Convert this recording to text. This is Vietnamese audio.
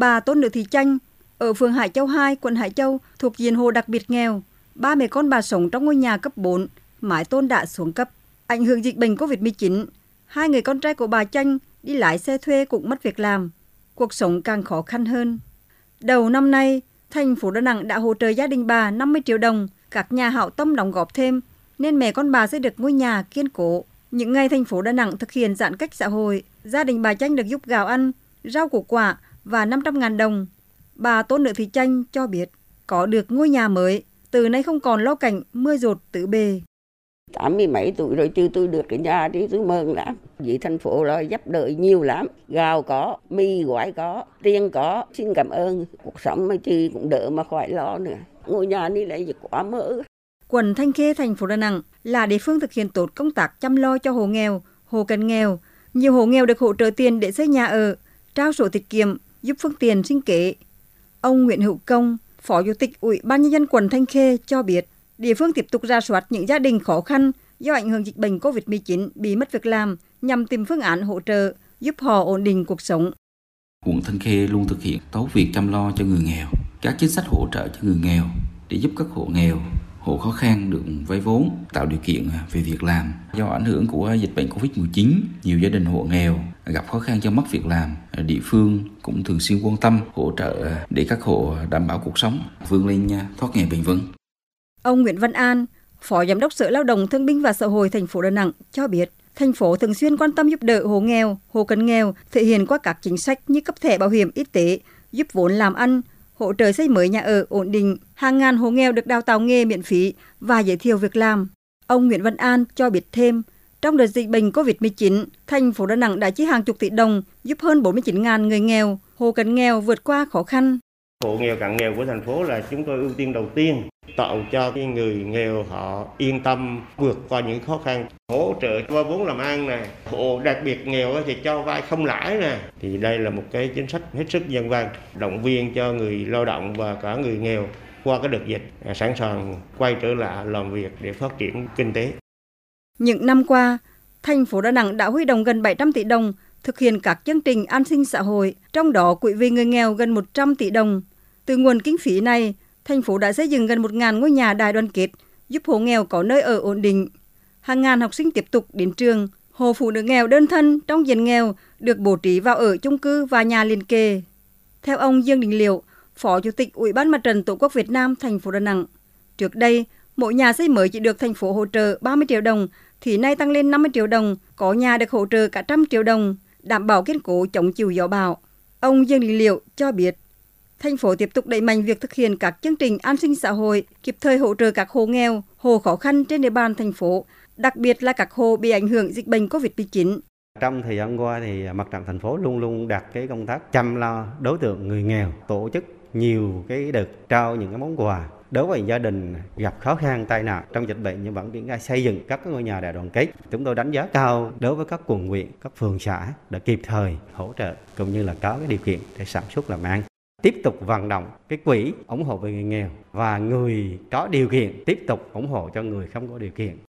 Bà Tôn Nữ Thị Chanh ở phường Hải Châu 2, quận Hải Châu thuộc diện hộ đặc biệt nghèo. Ba mẹ con bà sống trong ngôi nhà cấp 4, mái tôn đã xuống cấp. Ảnh hưởng dịch bệnh COVID-19, hai người con trai của bà Chanh đi lái xe thuê cũng mất việc làm. Cuộc sống càng khó khăn hơn. Đầu năm nay, thành phố Đà Nẵng đã hỗ trợ gia đình bà 50 triệu đồng, các nhà hảo tâm đóng góp thêm, nên mẹ con bà sẽ được ngôi nhà kiên cố. Những ngày thành phố Đà Nẵng thực hiện giãn cách xã hội, gia đình bà Chanh được giúp gạo ăn, rau củ quả và 500.000 đồng. Bà Tôn Nữ Thị Chanh cho biết có được ngôi nhà mới, từ nay không còn lo cảnh mưa rột tự bề. tám mươi mấy tuổi rồi chứ tôi được cái nhà thì tôi mừng lắm. Vì thành phố là giúp đỡ nhiều lắm. Gạo có, mì gói có, tiền có. Xin cảm ơn. Cuộc sống mà chị cũng đỡ mà khỏi lo nữa. Ngôi nhà này là quá mơ. Quận Thanh Khê, thành phố Đà Nẵng là địa phương thực hiện tốt công tác chăm lo cho hộ nghèo, hộ cận nghèo. Nhiều hộ nghèo được hỗ trợ tiền để xây nhà ở, trao sổ tiết kiệm, giúp phương tiện sinh kế. Ông Nguyễn Hữu Công, Phó Chủ tịch Ủy ban Nhân dân quận Thanh Khê cho biết, địa phương tiếp tục ra soát những gia đình khó khăn do ảnh hưởng dịch bệnh COVID-19 bị mất việc làm nhằm tìm phương án hỗ trợ giúp họ ổn định cuộc sống. Quận Thanh Khê luôn thực hiện tốt việc chăm lo cho người nghèo, các chính sách hỗ trợ cho người nghèo để giúp các hộ nghèo, hộ khó khăn được vay vốn, tạo điều kiện à, về việc làm. Do ảnh hưởng của dịch bệnh Covid-19, nhiều gia đình hộ nghèo gặp khó khăn do mất việc làm. Địa phương cũng thường xuyên quan tâm hỗ trợ à, để các hộ à, đảm bảo cuộc sống, vươn lên thoát nghèo bền vững. Ông Nguyễn Văn An, Phó Giám đốc Sở Lao động Thương binh và Xã hội thành phố Đà Nẵng cho biết, thành phố thường xuyên quan tâm giúp đỡ hộ nghèo, hộ cận nghèo thể hiện qua các chính sách như cấp thẻ bảo hiểm y tế, giúp vốn làm ăn, hỗ trợ xây mới nhà ở ổn định, hàng ngàn hộ nghèo được đào tạo nghề miễn phí và giới thiệu việc làm. Ông Nguyễn Văn An cho biết thêm, trong đợt dịch bệnh COVID-19, thành phố Đà Nẵng đã chi hàng chục tỷ đồng giúp hơn 49.000 người nghèo, hộ cận nghèo vượt qua khó khăn. Hộ nghèo cận nghèo của thành phố là chúng tôi ưu tiên đầu tiên tạo cho cái người nghèo họ yên tâm vượt qua những khó khăn hỗ trợ qua vốn làm ăn nè hộ đặc biệt nghèo thì cho vay không lãi nè thì đây là một cái chính sách hết sức nhân văn động viên cho người lao động và cả người nghèo qua cái đợt dịch à, sẵn sàng quay trở lại làm việc để phát triển kinh tế. Những năm qua, thành phố Đà Nẵng đã huy động gần 700 tỷ đồng thực hiện các chương trình an sinh xã hội, trong đó quỹ vì người nghèo gần 100 tỷ đồng. Từ nguồn kinh phí này, thành phố đã xây dựng gần 1.000 ngôi nhà đại đoàn kết, giúp hộ nghèo có nơi ở ổn định. Hàng ngàn học sinh tiếp tục đến trường, hộ phụ nữ nghèo đơn thân trong diện nghèo được bố trí vào ở chung cư và nhà liền kề. Theo ông Dương Đình Liệu, Phó Chủ tịch Ủy ban Mặt trận Tổ quốc Việt Nam thành phố Đà Nẵng, trước đây, mỗi nhà xây mới chỉ được thành phố hỗ trợ 30 triệu đồng, thì nay tăng lên 50 triệu đồng, có nhà được hỗ trợ cả trăm triệu đồng, đảm bảo kiên cố chống chịu gió bão. Ông Dương Đình Liệu cho biết, thành phố tiếp tục đẩy mạnh việc thực hiện các chương trình an sinh xã hội, kịp thời hỗ trợ các hộ nghèo, hộ khó khăn trên địa bàn thành phố, đặc biệt là các hộ bị ảnh hưởng dịch bệnh COVID-19. Trong thời gian qua thì mặt trận thành phố luôn luôn đặt cái công tác chăm lo đối tượng người nghèo, tổ chức nhiều cái đợt trao những cái món quà đối với gia đình gặp khó khăn tai nạn trong dịch bệnh nhưng vẫn triển khai xây dựng các ngôi nhà đại đoàn kết chúng tôi đánh giá cao đối với các quận huyện các phường xã đã kịp thời hỗ trợ cũng như là có cái điều kiện để sản xuất làm ăn tiếp tục vận động cái quỹ ủng hộ về người nghèo và người có điều kiện tiếp tục ủng hộ cho người không có điều kiện.